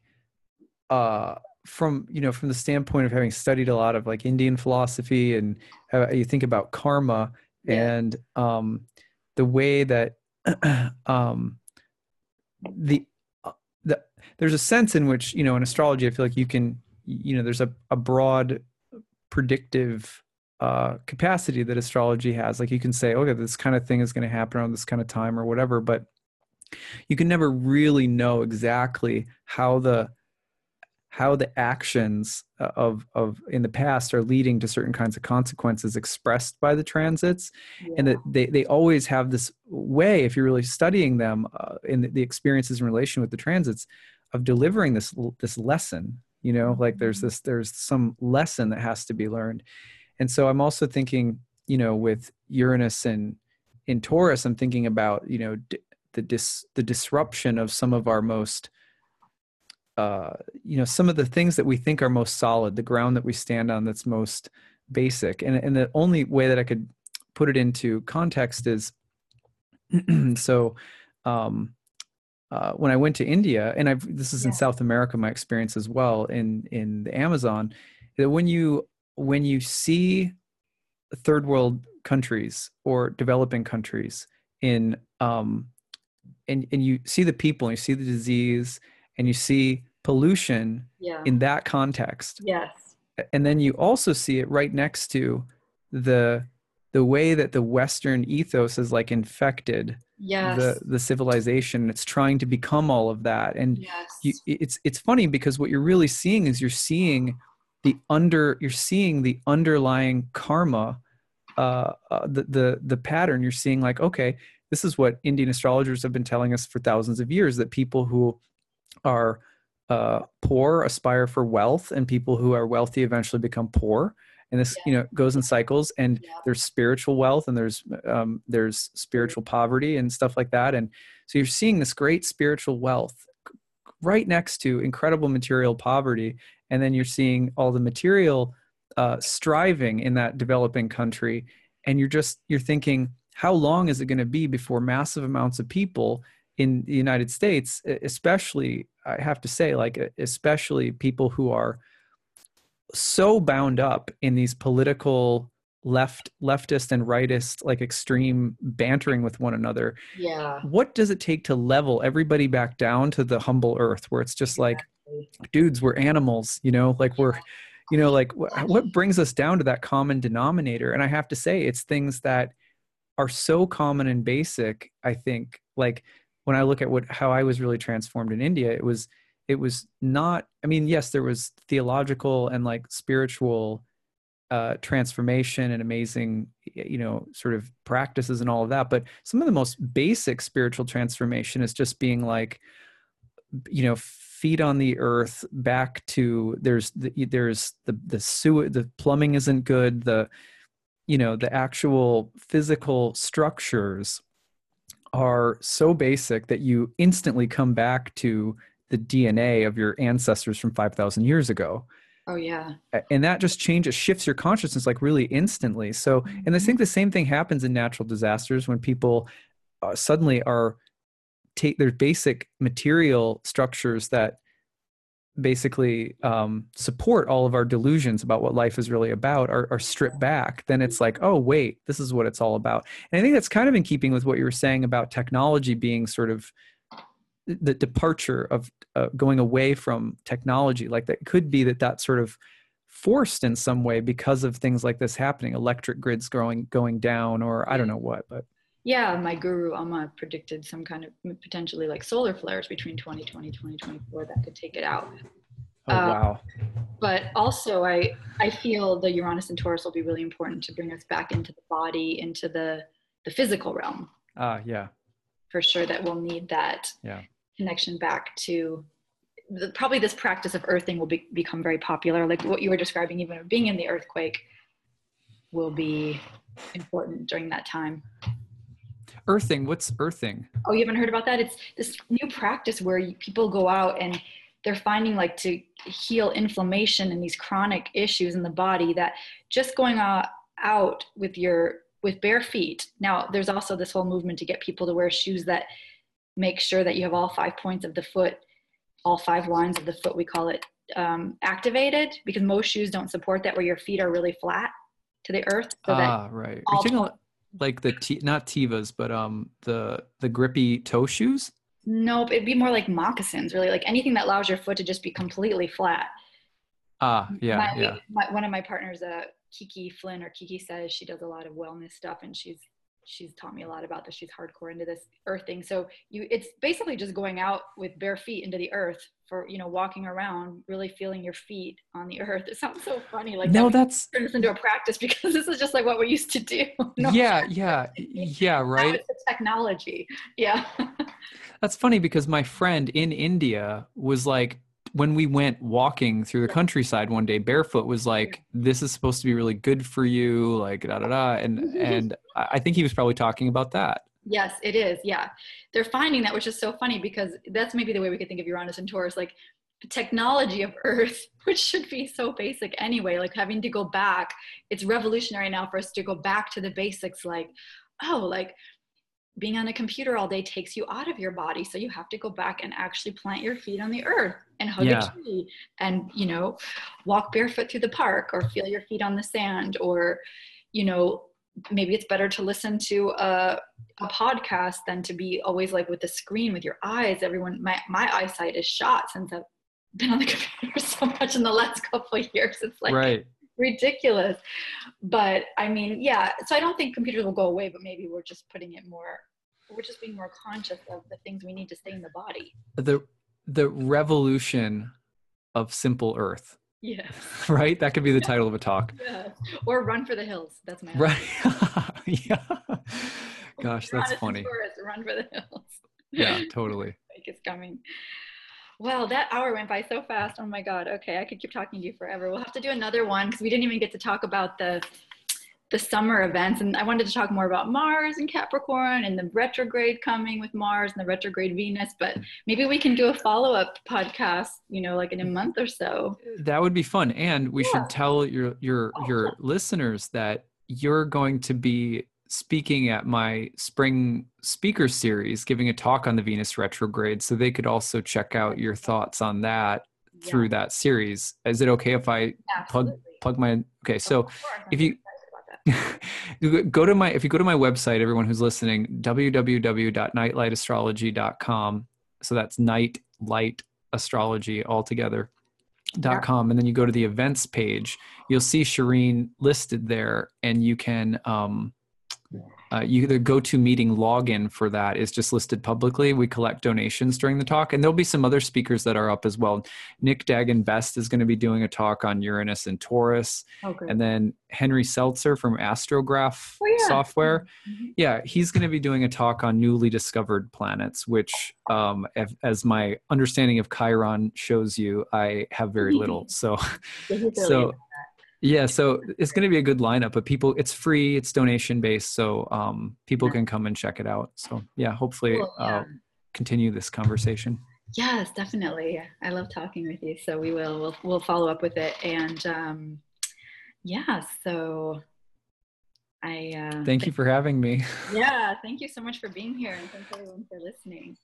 uh, from you know from the standpoint of having studied a lot of like Indian philosophy and how you think about karma yeah. and um, the way that um, the uh, the there's a sense in which you know in astrology I feel like you can you know there's a, a broad predictive uh, capacity that astrology has. Like you can say, okay, this kind of thing is going to happen around this kind of time or whatever, but you can never really know exactly how the how the actions uh, of of in the past are leading to certain kinds of consequences expressed by the transits yeah. and that they, they always have this way if you're really studying them uh, in the, the, experiences in relation with the transits of delivering this this lesson you know like there's mm-hmm. this there's some lesson that has to be learned and so i'm also thinking you know with uranus and in taurus i'm thinking about you know d- the dis the disruption of some of our most uh, you know some of the things that we think are most solid the ground that we stand on that's most basic and, and the only way that i could put it into context is so um, uh, when i went to india and i've this is yeah. in south america my experience as well in in the amazon that when you when you see third world countries or developing countries in um, and and you see the people and you see the disease and you see pollution yeah. in that context yes and then you also see it right next to the the way that the western ethos is like infected yes. the the civilization it's trying to become all of that and yes. you, it's it's funny because what you're really seeing is you're seeing the under you're seeing the underlying karma uh, uh the the the pattern you're seeing like okay this is what Indian astrologers have been telling us for thousands of years that people who are uh, poor aspire for wealth, and people who are wealthy eventually become poor. And this, yeah. you know, goes in cycles. And yeah. there's spiritual wealth, and there's um, there's spiritual poverty and stuff like that. And so you're seeing this great spiritual wealth right next to incredible material poverty, and then you're seeing all the material uh, striving in that developing country, and you're just you're thinking how long is it going to be before massive amounts of people in the United States, especially, I have to say, like, especially people who are so bound up in these political left leftist and rightist like extreme bantering with one another yeah. what does it take to level everybody back down to the humble earth where it's just like dudes we're animals you know like we're you know like what brings us down to that common denominator? And i have to say it's things that are so common and basic i think like when i look at what how i was really transformed in india it was it was not i mean yes there was theological and like spiritual uh, transformation and amazing you know sort of practices and all of that but some of the most basic spiritual transformation is just being like you know feet on the earth back to there's the, there's the the sewer the plumbing isn't good the you know the actual physical structures are so basic that you instantly come back to the DNA of your ancestors from 5,000 years ago. Oh, yeah. And that just changes, shifts your consciousness like really instantly. So, and I think the same thing happens in natural disasters when people uh, suddenly are take their basic material structures that basically um, support all of our delusions about what life is really about are, are, stripped back, then it's like, oh, wait, this is what it's all about. And I think that's kind of in keeping with what you were saying about technology being sort of the departure of uh, going away from technology. Like that could be that that sort of forced in some way because of things like this happening, electric grids growing going down, or I don't know what, but yeah, my guru Amma predicted some kind of potentially like solar flares between 2020 2024 that could take it out. Oh uh, wow! But also, I I feel the Uranus and Taurus will be really important to bring us back into the body, into the the physical realm. Ah, uh, yeah. For sure, that we'll need that yeah. connection back to. The, probably this practice of earthing will be, become very popular. Like what you were describing, even being in the earthquake, will be important during that time. Earthing, what's earthing? Oh, you haven't heard about that? It's this new practice where people go out and they're finding like to heal inflammation and these chronic issues in the body that just going out with your with bare feet. Now, there's also this whole movement to get people to wear shoes that make sure that you have all five points of the foot, all five lines of the foot, we call it, um, activated because most shoes don't support that where your feet are really flat to the earth. So ah, right. Like the t- not Tevas, but um the the grippy toe shoes? Nope, it'd be more like moccasins, really, like anything that allows your foot to just be completely flat. Ah, yeah, my, yeah. My, one of my partners, uh, Kiki Flynn or Kiki says she does a lot of wellness stuff and she's she's taught me a lot about this. She's hardcore into this earthing. So you it's basically just going out with bare feet into the earth for, you know, walking around, really feeling your feet on the earth. It sounds so funny. Like no, that that's turn this into a practice because this is just like what we used to do. no. Yeah, yeah, yeah, right. it's the technology. Yeah. that's funny because my friend in India was like when we went walking through the countryside one day barefoot was like this is supposed to be really good for you like da da da and and i think he was probably talking about that. Yes it is yeah. They're finding that which is so funny because that's maybe the way we could think of uranus and taurus like technology of earth which should be so basic anyway like having to go back it's revolutionary now for us to go back to the basics like oh like being on a computer all day takes you out of your body so you have to go back and actually plant your feet on the earth and hug yeah. a tree and you know walk barefoot through the park or feel your feet on the sand or you know maybe it's better to listen to a, a podcast than to be always like with the screen with your eyes. Everyone my, my eyesight is shot since i've been on the computer so much in the last couple of years. It's like right ridiculous. But I mean, yeah, so I don't think computers will go away, but maybe we're just putting it more, we're just being more conscious of the things we need to stay in the body. The, the revolution of simple earth. Yeah. Right? That could be the title of a talk. Yeah. Or run for the hills. That's my Right. yeah. Gosh, that's funny. Run for the hills. Yeah, totally. like it's coming. Wow, that hour went by so fast. Oh my God. Okay, I could keep talking to you forever. We'll have to do another one because we didn't even get to talk about the the summer events and I wanted to talk more about Mars and Capricorn and the retrograde coming with Mars and the retrograde Venus, but maybe we can do a follow-up podcast, you know, like in a month or so. That would be fun. And we yeah. should tell your your your listeners that you're going to be speaking at my spring speaker series, giving a talk on the Venus retrograde. So they could also check out your thoughts on that yeah. through that series. Is it okay if I Absolutely. plug plug my okay? So if you go to my if you go to my website, everyone who's listening, www.nightlightastrology.com. So that's night light astrology altogether. Dot com and then you go to the events page you'll see Shireen listed there and you can um, uh, you the GoToMeeting login for that is just listed publicly. We collect donations during the talk, and there'll be some other speakers that are up as well. Nick Dagan Best is going to be doing a talk on Uranus and Taurus, oh, and then Henry Seltzer from Astrograph oh, yeah. Software, mm-hmm. yeah, he's going to be doing a talk on newly discovered planets, which, um, as my understanding of Chiron shows you, I have very little. So, so yeah, so it's going to be a good lineup, but people, it's free, it's donation based, so um, people can come and check it out. So yeah, hopefully cool, yeah. Uh, continue this conversation. Yes, definitely. I love talking with you, so we will. We'll, we'll follow up with it, and um, yeah. So I uh, thank you for having me. Yeah, thank you so much for being here, and thanks everyone for listening.